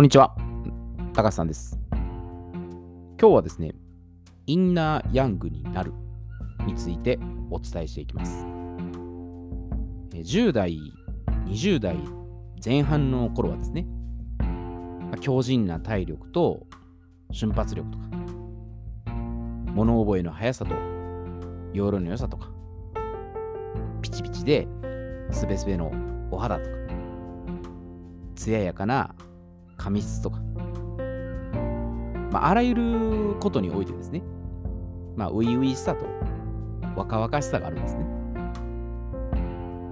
こんにちは。高橋さんです。今日はですね、インナーヤングになるについてお伝えしていきます。10代、20代前半の頃はですね、ま強靭な体力と瞬発力とか、物覚えの速さと容量の良さとか、ピチピチでスベスベのお肌とか、艶やかな髪質とか、まあ、あらゆることにおいてですね、まあ、初々しさと若々しさがあるんですね。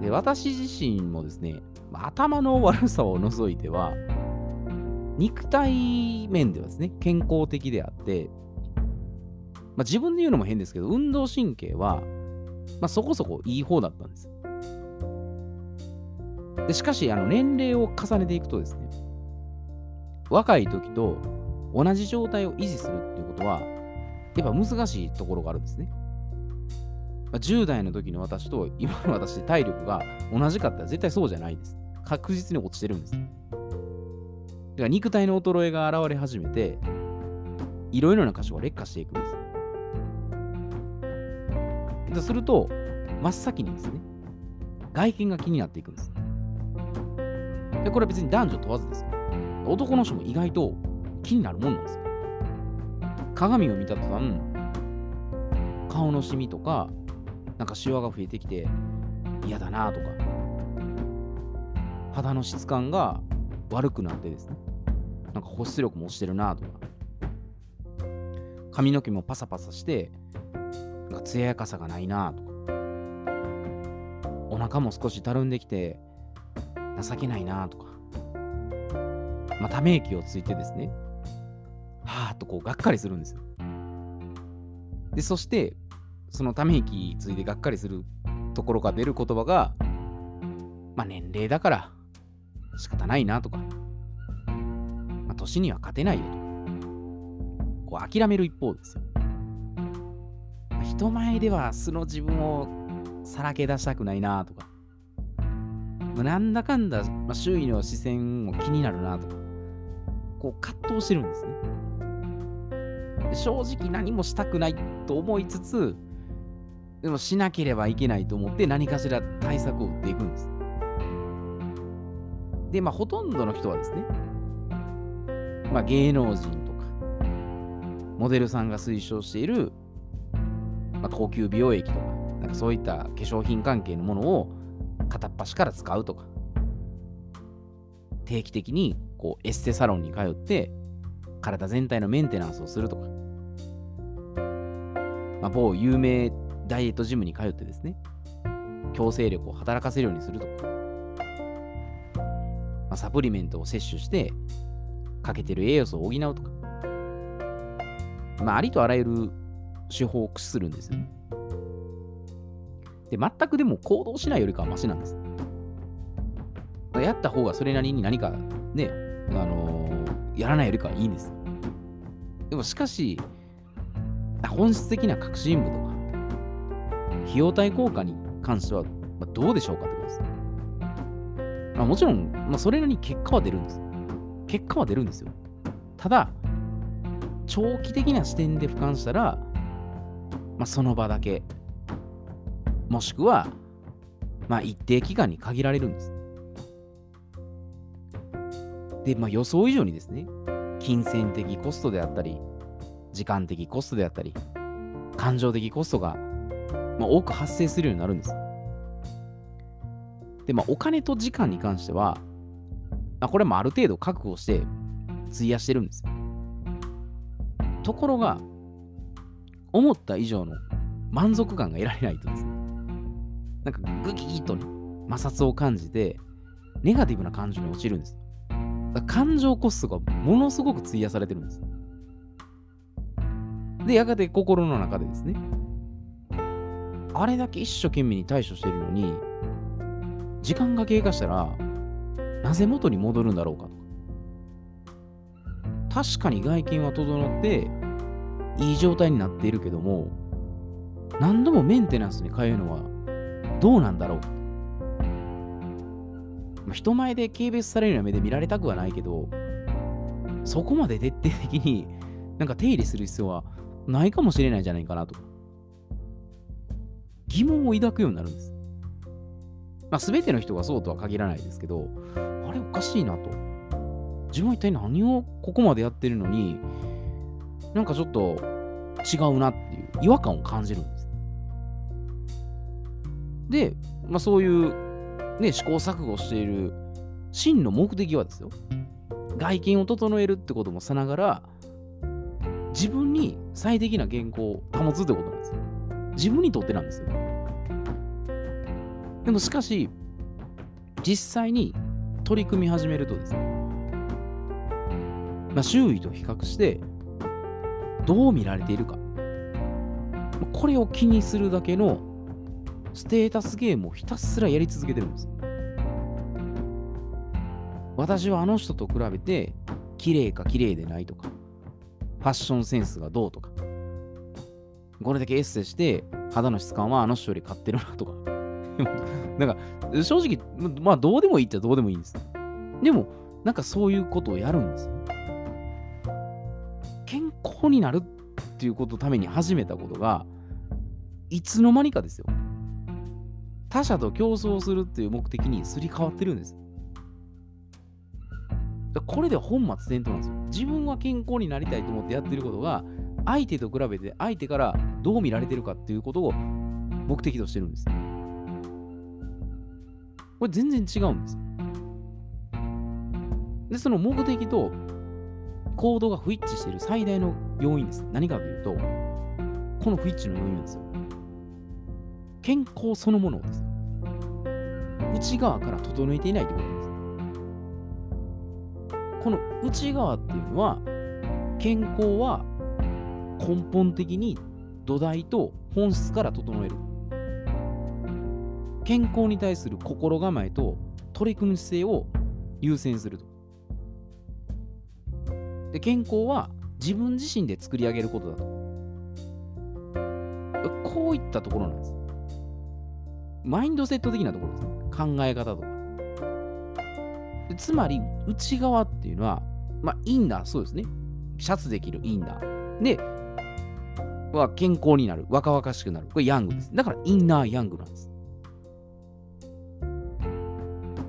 で、私自身もですね、まあ頭の悪さを除いては、肉体面ではですね、健康的であって、まあ、自分で言うのも変ですけど、運動神経は、まあ、そこそこいい方だったんです。でしかし、あの年齢を重ねていくとですね、若い時と同じ状態を維持するっていうことは、やっぱ難しいところがあるんですね。まあ10代の時の私と今の私で体力が同じかったら絶対そうじゃないです。確実に落ちてるんです。だから肉体の衰えが現れ始めて、いろいろな箇所が劣化していくんです。すると、真っ先にですね、外見が気になっていくんです。で、これは別に男女問わずです。男の人も意外と気になるもんなんですよ。鏡を見た途端、顔のシミとか、なんかシワが増えてきて嫌だなとか、肌の質感が悪くなってですね、なんか保湿力も落ちてるなとか、髪の毛もパサパサして、なんか艶やかさがないなとか、お腹も少したるんできて情けないなとか、まあ、ため息をついてですね、はーっとこうがっかりするんですよ。で、そして、そのため息ついてがっかりするところが出る言葉が、まあ年齢だから仕方ないなとか、まあ年には勝てないよと。こう諦める一方ですよ。まあ人前では素の自分をさらけ出したくないなとか、まあなんだかんだ、まあ、周囲の視線も気になるなとか、こう葛藤してるんですね。正直何もしたくないと思いつつ、でもしなければいけないと思って何かしら対策を打っていくんです。で、まあほとんどの人はですね、まあ芸能人とか、モデルさんが推奨している、まあ、高級美容液とか、なんかそういった化粧品関係のものを片っ端から使うとか、定期的にこうエステサロンに通って体全体のメンテナンスをするとか、まあ、某有名ダイエットジムに通ってですね、強制力を働かせるようにするとか、まあ、サプリメントを摂取して欠けてる栄養素を補うとか、まあ、ありとあらゆる手法を駆使するんですよね。で、全くでも行動しないよりかはマシなんです。やった方がそれなりに何かね、あのーやらないよりかはいいんです。でもしかし、本質的な革新部とか、費用対効果に関しては、まあどうでしょうかってことです。まあ、もちろん、まあ、それなりに結果は出るんです。結果は出るんですよ。ただ、長期的な視点で俯瞰したら、まあ、その場だけ、もしくは、まあ、一定期間に限られるんです。で、まあ、予想以上にですね、金銭的コストであったり、時間的コストであったり、感情的コストが、まあ、多く発生するようになるんです。で、まあ、お金と時間に関しては、まあ、これもある程度確保して費やしてるんです。ところが、思った以上の満足感が得られないとですね、なんかグギーッとね、摩擦を感じて、ネガティブな感情に陥るんです。感情コストがものすごく費やされてるんです。で、やがて心の中でですね、あれだけ一生懸命に対処してるのに、時間が経過したら、なぜ元に戻るんだろうかとか。確かに外見は整って、いい状態になっているけども、何度もメンテナンスに通うのはどうなんだろうか。まあ、人前で軽蔑されるような目で見られたくはないけど、そこまで徹底的になんか手入れする必要はないかもしれないじゃないかなと疑問を抱くようになるんです。まあ、全ての人がそうとは限らないですけど、あれおかしいなと。自分は一体何をここまでやってるのに、なんかちょっと違うなっていう違和感を感じるんです。で、まあ、そういう、ね、試行錯誤している真の目的はですよ。外見を整えるってこともさながら、自分に最適な原稿を保つってことなんですよ。自分にとってなんですよ。でもしかし、実際に取り組み始めるとですね、まあ、周囲と比較して、どう見られているか。これを気にするだけのステータスゲームをひたすらやり続けてるんです。私はあの人と比べて綺麗か綺麗でないとか、ファッションセンスがどうとか、これだけエッセして、肌の質感はあの人より買ってるなとか。なんか、正直、まあ、どうでもいいっちゃどうでもいいんです。でも、なんかそういうことをやるんです。健康になるっていうことのために始めたことが、いつの間にかですよ。他者と競争するっていう目的にすり替わってるんです。これで本末転倒なんですよ。自分は健康になりたいと思ってやってることが、相手と比べて相手からどう見られてるかっていうことを目的としてるんです。これ全然違うんです。で、その目的と行動が不一致している最大の要因です。何かというと、この不一致の要因なんですよ。健康そのものをです。内側から整えていないということです。この内側っていうのは、健康は根本的に土台と本質から整える。健康に対する心構えと取り組む姿勢を優先すると。で健康は自分自身で作り上げることだと。こういったところなんです。マインドセット的なところですね。考え方とか。つまり、内側っていうのは、まあ、インナー、そうですね。シャツできるインナー。で、は健康になる。若々しくなる。これヤングです。だからインナーヤングなんです。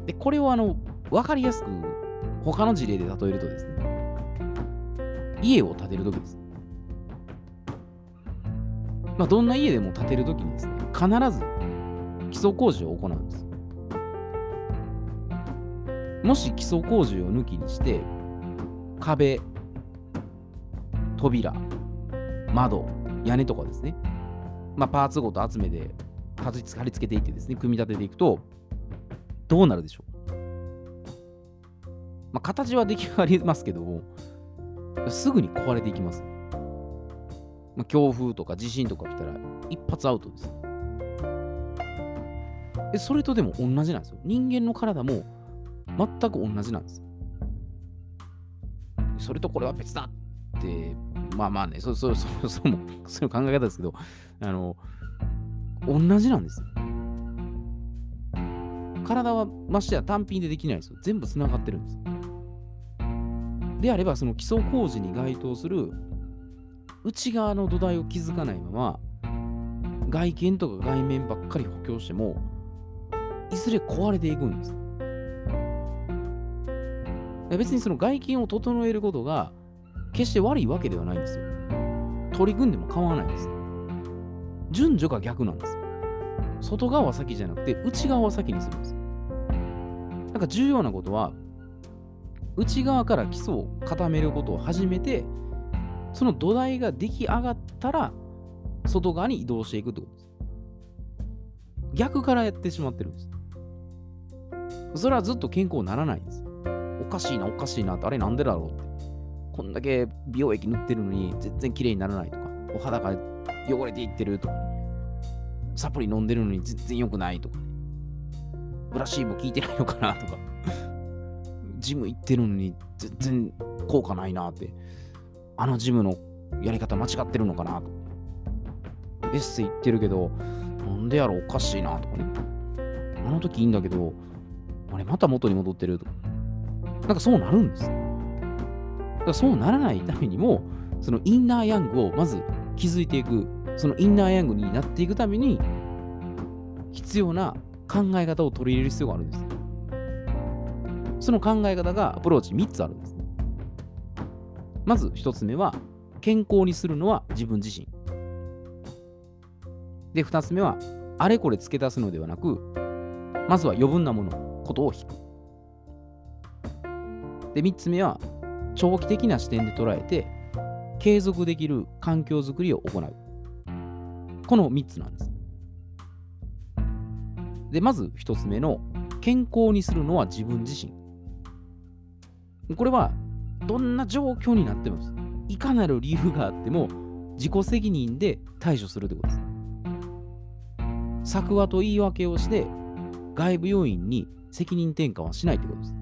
で、これをあの、わかりやすく他の事例で例えるとですね、家を建てるときです。まあ、どんな家でも建てるときにですね、必ず基礎工事を行うんです。もし基礎工事を抜きにして、壁、扉、窓、屋根とかですね、まあ、パーツごと集めて貼り付けていってですね、組み立てていくと、どうなるでしょう？まあ、形は出来上がりますけども、すぐに壊れていきます。まあ、強風とか地震とか来たら一発アウトです。でそれとでも同じなんですよ。人間の体も全く同じなんです。それとこれは別だってまあまあね、そうそうそそ そういう考え方ですけど、あの、同じなんですよ。体はましてや単品でできないですよ。全部つながってるんです。であれば、その基礎工事に該当する内側の土台を築かないまま、外見とか外面ばっかり補強しても、いずれ壊れていくんです。別にその外見を整えることが決して悪いわけではないんですよ。取り組んでも構わないんです。順序が逆なんです。外側は先じゃなくて、内側は先にするんです。なんか重要なことは、内側から基礎を固めることを始めて、その土台が出来上がったら、外側に移動していくってことです。逆からやってしまってるんです。それはずっと健康にならないんです。おかしいな、おかしいなって、あれなんでだろうって。こんだけ美容液塗ってるのに全然綺麗にならないとか、お肌が汚れていってるとか、サプリ飲んでるのに全然良くないとか、ブラシーも効いてないのかなとか、ジム行ってるのに全然効果ないなって、あのジムのやり方間違ってるのかなとエッセイ行ってるけど、なんでやろおかしいなとかね。あの時いいんだけど、あれまた元に戻ってると。なんかそうなるんです。らそうならないためにも、そのインナーヤングをまず築いていく、そのインナーヤングになっていくために、必要な考え方を取り入れる必要があるんです。その考え方がアプローチ3つあるんです。まず1つ目は、健康にするのは自分自身。で、2つ目は、あれこれ付け足すのではなく、まずは余分なもの、ことを引く。で、3つ目は、長期的な視点で捉えて、継続できる環境づくりを行う。この3つなんです。で、まず1つ目の、健康にするのは自分自身。これは、どんな状況になっても、いかなる理由があっても、自己責任で対処するということです。作話と言い訳をして、外部要因に責任転換はしないということです。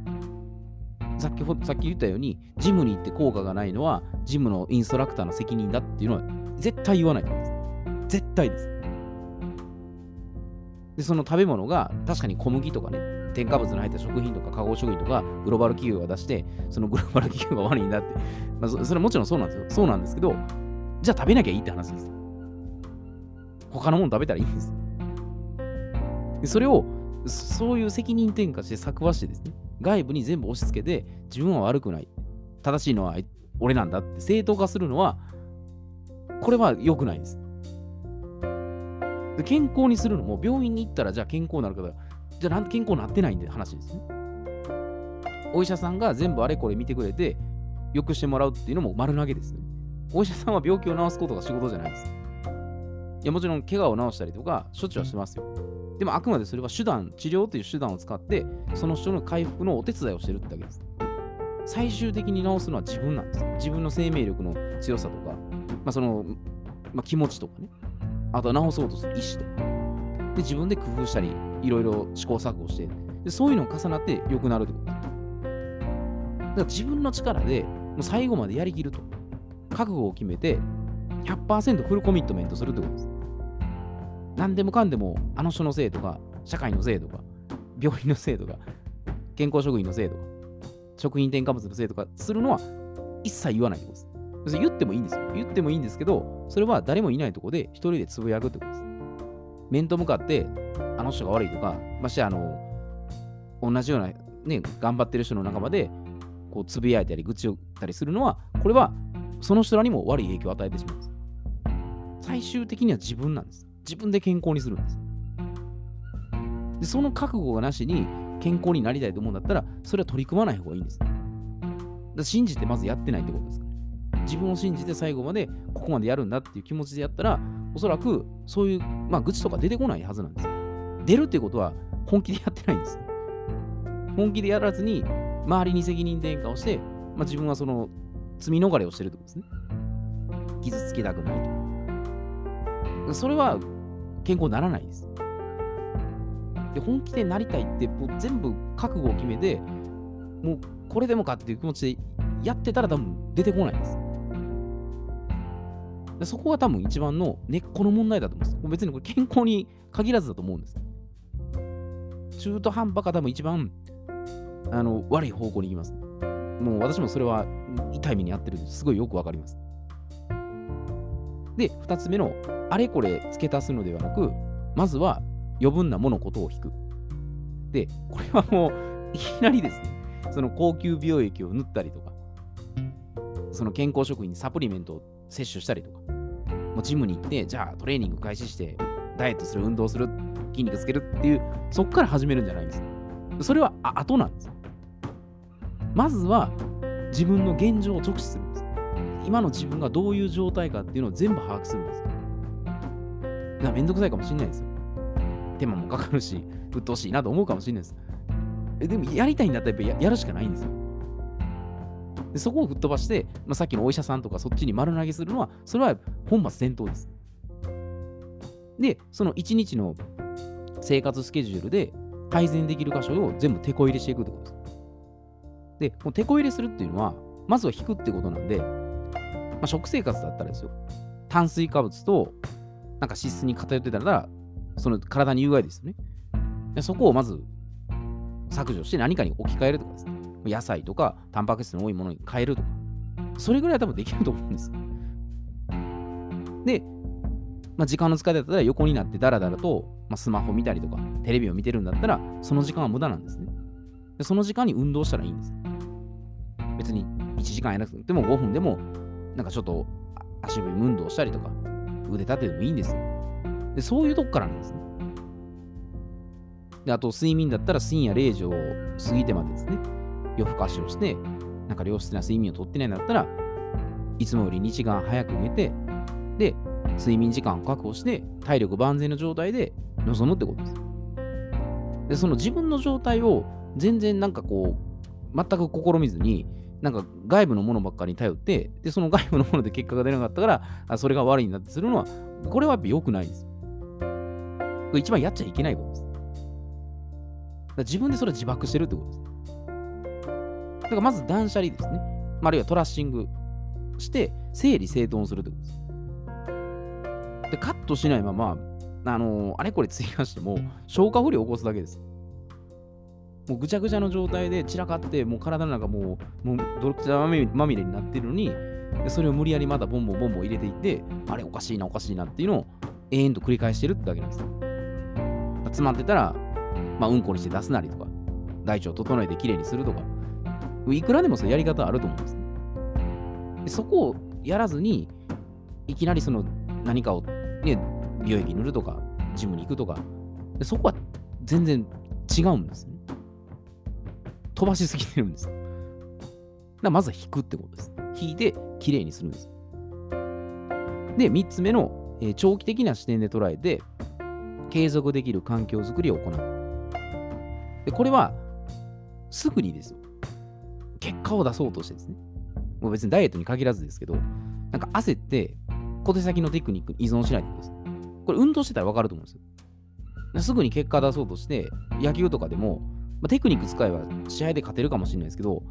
さっきさっき言ったように、ジムに行って効果がないのは、ジムのインストラクターの責任だっていうのは、絶対言わないと思います。絶対です。で、その食べ物が、確かに小麦とかね、添加物の入った食品とか化合食品とか、グローバル企業が出して、そのグローバル企業が悪いんだって、まあ、それはもちろんそうなんですよ。そうなんですけど、じゃあ食べなきゃいいって話です。他のもの食べたらいいんです。でそれを、そういう責任転嫁して作話してですね、外部に全部押し付けて、自分は悪くない。正しいのは俺なんだって正当化するのは、これは良くないです。で健康にするのも、病院に行ったら、じゃあ健康になるかじゃあなんで健康になってないんで話ですね。お医者さんが全部あれこれ見てくれて、良くしてもらうっていうのも丸投げですね。お医者さんは病気を治すことが仕事じゃないです。いや、もちろん怪我を治したりとか、処置はしてますよ。でもあくまでそれは手段、治療という手段を使って、その人の回復のお手伝いをしてるってだけです。最終的に治すのは自分なんです。自分の生命力の強さとか、まあ、その、まあ、気持ちとかね、あとは治そうとする意思とか。で、自分で工夫したり、いろいろ試行錯誤して、でそういうのが重なって良くなるってことです。だから自分の力で、もう最後までやりきると。覚悟を決めて、100%フルコミットメントするってことです。何でもかんでもあの人のせいとか、社会のせいとか、病院のせいとか、健康職員のせいとか、食品添加物のせいとかするのは一切言わないってことです。別に言ってもいいんですよ。言ってもいいんですけど、それは誰もいないところで一人でつぶやくってことです。面と向かって、あの人が悪いとか、ましてあの、同じような、ね、頑張ってる人の仲間で、こう、つぶやいたり、愚痴を言ったりするのは、これは、その人らにも悪い影響を与えてしまうんです。最終的には自分なんです。自分で健康にするんです。で、その覚悟がなしに健康になりたいと思うんだったら、それは取り組まない方がいいんです。だ信じてまずやってないってことです。自分を信じて最後までここまでやるんだっていう気持ちでやったら、おそらくそういう、まあ、愚痴とか出てこないはずなんです。出るってことは本気でやってないんです。本気でやらずに、周りに責任転嫁をして、まあ、自分はその罪逃れをしてるってことですね。傷つけたくないと。それは健康にならないです。で本気でなりたいってもう全部覚悟を決めて、もうこれでもかっていう気持ちでやってたら多分出てこないです。でそこが多分一番の根っこの問題だと思うんです。別にこれ健康に限らずだと思うんです。中途半端が多分一番あの悪い方向に行きます。もう私もそれは痛い目に遭ってるんですごいよくわかります。で、2つ目のあれこれ付け足すのではなく、まずは余分なものことを引く。で、これはもういきなりですね、その高級美容液を塗ったりとか、その健康食品にサプリメントを摂取したりとか、もうジムに行って、じゃあトレーニング開始して、ダイエットする、運動する、筋肉つけるっていう、そこから始めるんじゃないんです。それは後なんです。まずは自分の現状を直視するんです。今の自分がどういう状態かっていうのを全部把握するんです。だからめんどくさいかもしれないですよ。手間もかかるし、鬱陶しいなと思うかもしれないです。でもやりたいんだったらやっぱやるしかないんですよ。でそこを吹っ飛ばして、まあ、さっきのお医者さんとかそっちに丸投げするのは、それは本末転倒です。で、その1日の生活スケジュールで改善できる箇所を全部手こ入れしていくってことです。で、この手こ入れするっていうのは、まずは引くってことなんで、まあ、食生活だったらですよ、炭水化物となんか脂質に偏ってたら、その体に有害ですよね。でそこをまず削除して何かに置き換えるとかですね。野菜とかタンパク質の多いものに変えるとか。それぐらいは多分できると思うんです。で、まあ、時間の使い方だったら横になってダラダラと、まあ、スマホ見たりとか、テレビを見てるんだったら、その時間は無駄なんですね。でその時間に運動したらいいんです。別に1時間やなくても5分でも、なんかちょっと足踏み運動したりとか、腕立てでもいいんですよ。で、そういうとこからなんですね。で、あと睡眠だったら深夜0時を過ぎてまでですね、夜更かしをして、なんか良質な睡眠をとってないんだったら、いつもより2時間早く寝て、で、睡眠時間を確保して、体力万全の状態で臨むってことです。で、その自分の状態を全然なんかこう、全く試みずに、なんか外部のものばっかりに頼って、で、その外部のもので結果が出なかったから、あそれが悪いんだってするのは、これはやっぱ良くないです。これ一番やっちゃいけないことです。だ自分でそれ自爆してるってことです。だからまず断捨離ですね。あるいはトラッシングして、整理整頓するってことです。で、カットしないまま、あのー、あれこれ追加しても、消化不良を起こすだけです。もうぐちゃぐちゃの状態で散らかって、もう体の中もう、もう泥臭まみれになってるのに、でそれを無理やりまたボンボンボンボン入れていって、あれおかしいなおかしいなっていうのを永遠と繰り返してるってだけなんです。詰まってたら、まあ、うんこにして出すなりとか、大腸を整えてきれいにするとか、いくらでもそのやり方あると思うんですね。でそこをやらずに、いきなりその何かを、ね、美容液塗るとか、ジムに行くとか、でそこは全然違うんですね。飛ばしすぎてるんです。だまずは引くってことです。引いてきれいにするんです。で、3つ目の、えー、長期的な視点で捉えて、継続できる環境づくりを行う。でこれは、すぐにですよ。結果を出そうとしてですね。もう別にダイエットに限らずですけど、なんか焦って、小手先のテクニックに依存しないってことです。これ運動してたら分かると思うんですよ。すぐに結果出そうとして、野球とかでも、まあ、テクニック使えば試合で勝てるかもしれないですけど、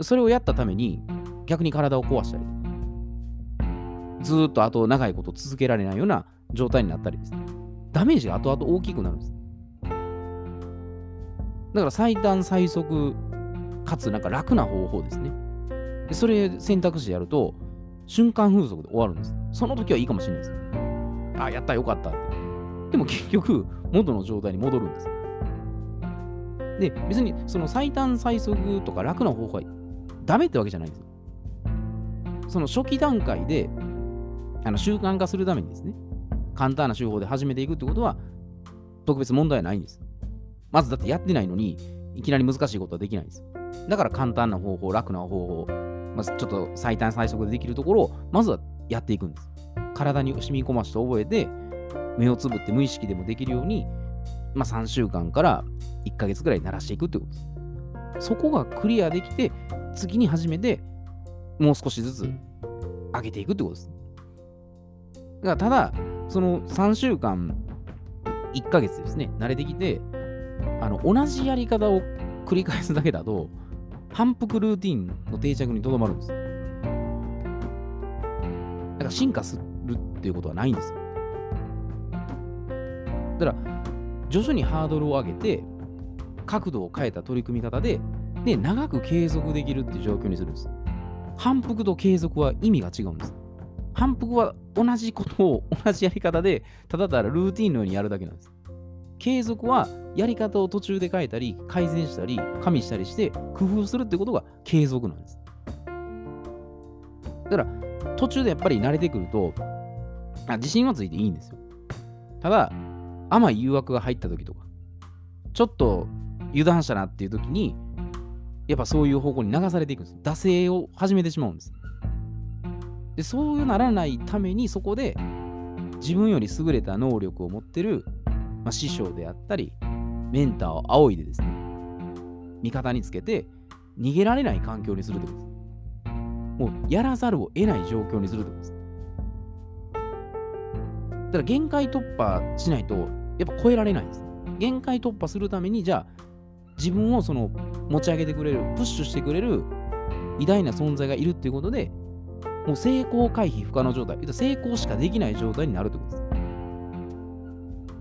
それをやったために逆に体を壊したり、ずっとあと長いこと続けられないような状態になったりですね。ダメージが後々大きくなるんです。だから最短最速かつなんか楽な方法ですね。でそれ選択肢でやると、瞬間風速で終わるんです。その時はいいかもしれないです。あ、やった、よかったって。でも結局、元の状態に戻るんです。で、別にその最短最速とか楽な方法はダメってわけじゃないんですよ。その初期段階であの習慣化するためにですね、簡単な手法で始めていくってことは特別問題はないんです。まずだってやってないのにいきなり難しいことはできないんです。だから簡単な方法、楽な方法、まずちょっと最短最速でできるところをまずはやっていくんです。体に染み込まして覚えて、目をつぶって無意識でもできるように、まあ、3週間から1ヶ月ぐらい鳴らしていくってことです。そこがクリアできて、次に初めてもう少しずつ上げていくってことです。だただ、その3週間、1ヶ月ですね、慣れてきて、あの同じやり方を繰り返すだけだと、反復ルーティンの定着にとどまるんです。だから進化するっていうことはないんですよ。だから、徐々にハードルを上げて、角度を変えた取り組み方で、で、長く継続できるっていう状況にするんです。反復と継続は意味が違うんです。反復は同じことを同じやり方で、ただただルーティンのようにやるだけなんです。継続はやり方を途中で変えたり、改善したり、加味したりして、工夫するってことが継続なんです。だから、途中でやっぱり慣れてくると、あ自信はついていいんですよ。ただ、甘い誘惑が入った時とか、ちょっと油断したなっていう時に、やっぱそういう方向に流されていくんです。惰性を始めてしまうんです。で、そうならないためにそこで自分より優れた能力を持ってる、まあ、師匠であったり、メンターを仰いでですね、味方につけて逃げられない環境にするってことです。もうやらざるを得ない状況にするってことです。だ限界突破しないと、やっぱ超えられないんです。限界突破するために、じゃあ、自分をその持ち上げてくれる、プッシュしてくれる偉大な存在がいるっていうことで、もう成功回避不可能状態、成功しかできない状態になるってことです。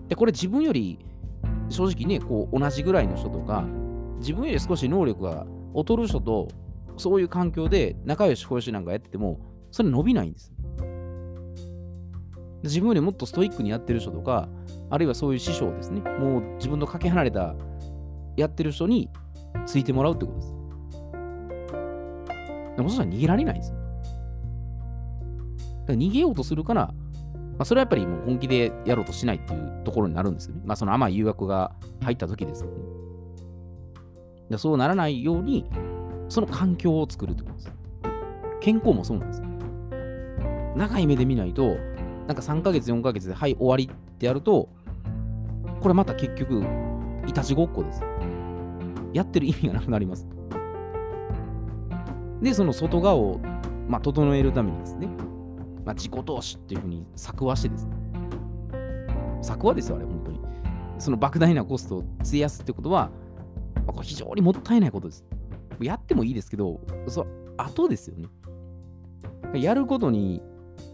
で、これ自分より正直ね、こう同じぐらいの人とか、自分より少し能力が劣る人とそういう環境で仲良し小良しなんかやってても、それ伸びないんです。自分よりもっとストイックにやってる人とか、あるいはそういう師匠ですね、もう自分とかけ離れたやってる人についてもらうってことです。でもそしたら逃げられないんですよ。逃げようとするから、まあ、それはやっぱりもう本気でやろうとしないっていうところになるんですよね。まあ、その甘い誘惑が入った時ですけどね。でそうならないように、その環境を作るってことです。健康もそうなんです。長い目で見ないと、なんか3ヶ月、4ヶ月で、はい、終わりってやると、これまた結局、いたちごっこです。やってる意味がなくなります。で、その外側を、まあ、整えるためにですね、まあ、自己投資っていうふうに作話してですね、作話ですよ、あれ、本当に。その莫大なコストを費やすってことは、まあ、これ非常にもったいないことです。やってもいいですけど、そ後ですよね。やることに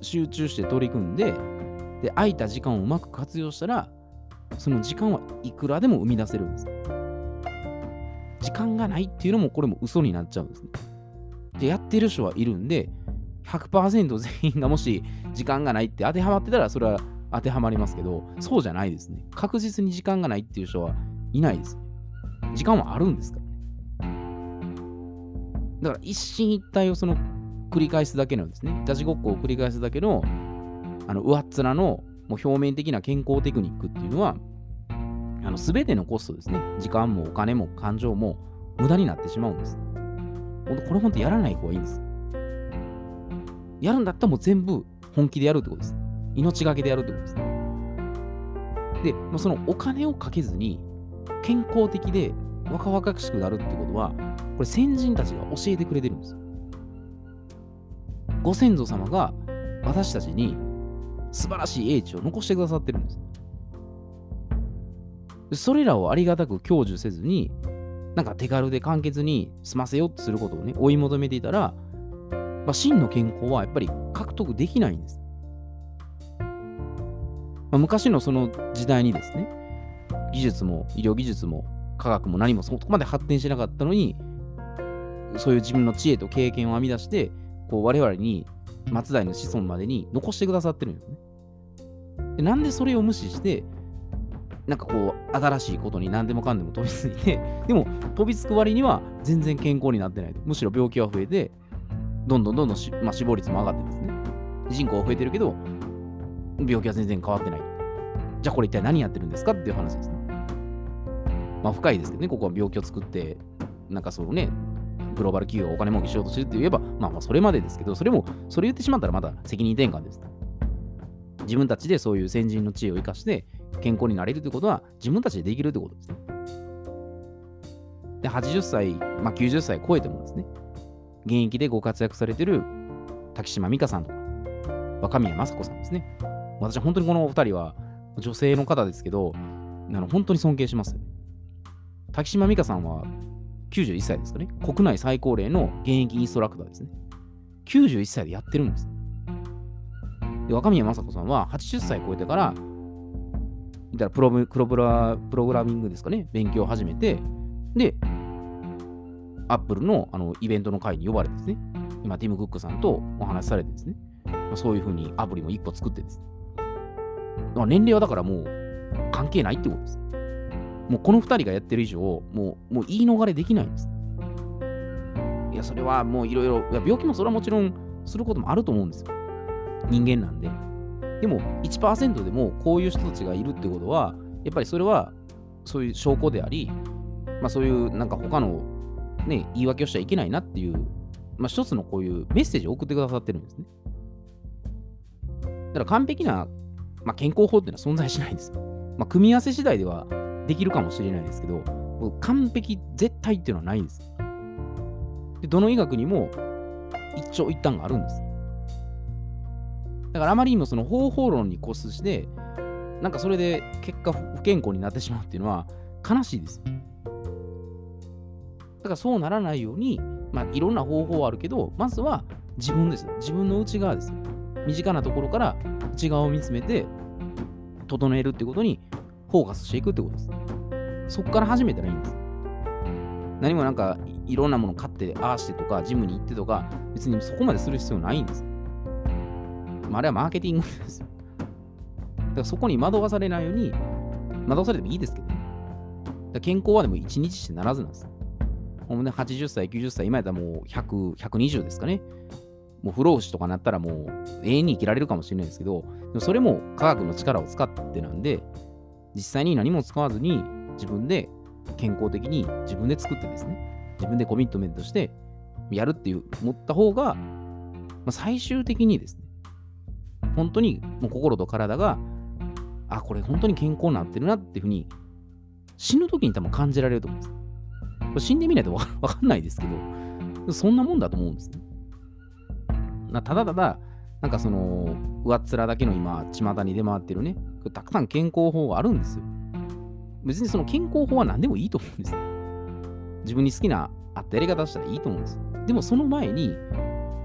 集中して取り組んで、で、空いた時間をうまく活用したら、その時間はいくらでも生み出せるんです。時間がないっていうのもこれも嘘になっちゃうんですね。で、やってる人はいるんで、100%全員がもし時間がないって当てはまってたらそれは当てはまりますけど、そうじゃないですね。確実に時間がないっていう人はいないです。時間はあるんですから。だから一進一退をその繰り返すだけのですね、いたちごっこを繰り返すだけの、あの、上っ面のもう表面的な健康テクニックっていうのは、あの、すべてのコストですね、時間もお金も感情も無駄になってしまうんです。これ本当やらない方がいいんです。やるんだったらもう全部本気でやるってことです。命がけでやるってことです。で、まあ、そのお金をかけずに健康的で若々しくなるってことは、これ先人たちが教えてくれてるんですよ。ご先祖様が私たちに素晴らしい英知を残してくださってるんです。それらをありがたく享受せずに、なんか手軽で簡潔に済ませようとすることをね、追い求めていたら、まあ、真の健康はやっぱり獲得できないんです。まあ、昔のその時代にですね、技術も医療技術も科学も何もそこまで発展しなかったのに、そういう自分の知恵と経験を編み出して、こう我々に松代の子孫までに残してくださってるんですね。でなんでそれを無視して、なんかこう、新しいことに何でもかんでも飛びついて、でも飛びつく割には全然健康になってない。むしろ病気は増えて、どんどんどんどんまあ、死亡率も上がってですね。人口は増えてるけど、病気は全然変わってない。じゃあこれ一体何やってるんですかっていう話ですね。まあ深いですけどね、ここは病気を作って、なんかそのね、グローバル企業がお金儲けしようとしてるって言えば、まあまあそれまでですけど、それも、それ言ってしまったらまだ責任転換です。自分たちでそういう先人の知恵を生かして健康になれるということは自分たちでできるということですね。で、80歳、まあ、90歳超えてもですね、現役でご活躍されてる滝島美香さんとか、若宮雅子さんですね。私は本当にこのお二人は女性の方ですけど、あの本当に尊敬します、滝島美香さんは91歳ですかね。国内最高齢の現役インストラクターですね。91歳でやってるんです。で、若宮正子さんは80歳超えてから、いたらプロプロプラプログラミングですかね、勉強を始めて、で、アップルのあのイベントの会に呼ばれてですね、今、ティム・クックさんとお話しされてですね、そういうふうにアプリも1個作ってですね、年齢はだからもう関係ないってことです。もうこの2人がやってる以上、もうもう言い逃れできないんです。いや、それはもういろいろ、病気もそれはもちろんすることもあると思うんですよ。人間なんで。でも1%でもこういう人たちがいるってことは、やっぱりそれはそういう証拠であり、まあそういうなんか他のね、言い訳をしちゃいけないなっていう、まあ一つのこういうメッセージを送ってくださってるんですね。だから完璧な、まあ、健康法っていうのは存在しないんですよ。まあ組み合わせ次第ではできるかもしれないですけど、完璧絶対っていうのはないんです。でどの医学にも一長一短があるんです。だからあまりにもその方法論に固執して、なんかそれで結果不健康になってしまうっていうのは悲しいです。だからそうならないように、まあいろんな方法はあるけど、まずは自分です。自分の内側です。身近なところから内側を見つめて整えるってことにフォーカスしていくってことです。そこから始めたらいいんです。何もなんかいろんなもの買ってああしてとかジムに行ってとか別にそこまでする必要ないんです。まあ、あれはマーケティングですよ。だからそこに惑わされないように惑わされてもいいですけどね。健康はでも1日してならずなんです。ほんで80歳、90歳、今やったらもう100、120ですかね。もう不老不死とかなったらもう永遠に生きられるかもしれないですけど、でもそれも科学の力を使ってなんで、実際に何も使わずに自分で健康的に自分で作ってですね、自分でコミットメントしてやるっていう思った方が、まあ、最終的にですね、本当にもう心と体が、あ、これ本当に健康になってるなっていうふうに死ぬ時に多分感じられると思うんです。死んでみないと わかんないですけど、そんなもんだと思うんですね。ただただ、なんかその、上っ面だけの今、巷に出回ってるね、たくさん健康法があるんですよ。別にその健康法は何でもいいと思うんです。自分に好きなあったやり方したらいいと思うんです。でもその前に、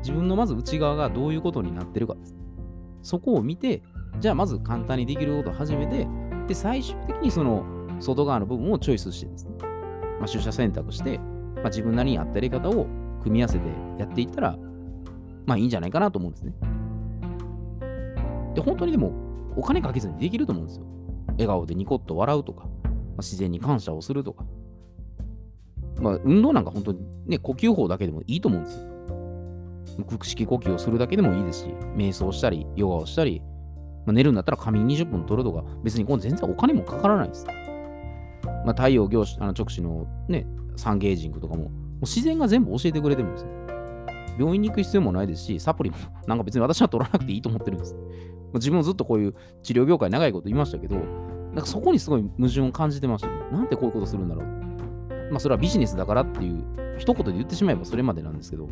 自分のまず内側がどういうことになってるかです。そこを見て、じゃあまず簡単にできることを始めて、で、最終的にその外側の部分をチョイスしてですね、まあ、取捨選択して、まあ、自分なりに合ったやり方を組み合わせてやっていったら、まあいいんじゃないかなと思うんですね。で、本当にでも、お金かけずにできると思うんですよ。笑顔でニコッと笑うとか、まあ、自然に感謝をするとか。まあ、運動なんか本当にね、呼吸法だけでもいいと思うんですよ。腹式呼吸をするだけでもいいですし、瞑想したり、ヨガをしたり、まあ、寝るんだったら仮眠20分取るとか、別にこれ全然お金もかからないです。まあ、太陽業種あの直視のね、サンゲージングとかも、もう自然が全部教えてくれてるんですよ。病院に行く必要もないですし、サプリもなんか別に私は取らなくていいと思ってるんです。自分もずっとこういう治療業界長いこと言いましたけど、なんかそこにすごい矛盾を感じてましたね。なんでこういうことするんだろう。まあそれはビジネスだからっていう一言で言ってしまえばそれまでなんですけど、だ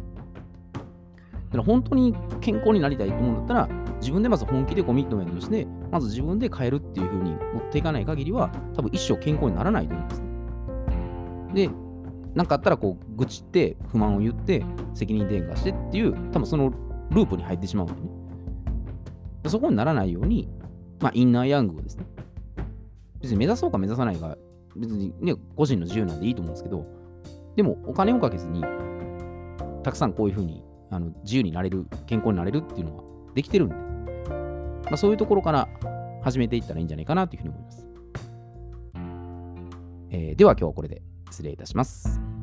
から本当に健康になりたいと思うんだったら、自分でまず本気でコミットメントして、まず自分で変えるっていう風に持っていかない限りは、多分一生健康にならないと思うんですね。で、なんかあったらこう愚痴って不満を言って責任転嫁してっていう多分そのループに入ってしまうんでねそこにならないようにまあインナーヤングをですね別に目指そうか目指さないか別にね個人の自由なんでいいと思うんですけどでもお金をかけずにたくさんこういうふうにあの自由になれる健康になれるっていうのはできてるんで、まあ、そういうところから始めていったらいいんじゃないかなというふうに思います、えー、では今日はこれで失礼いたします。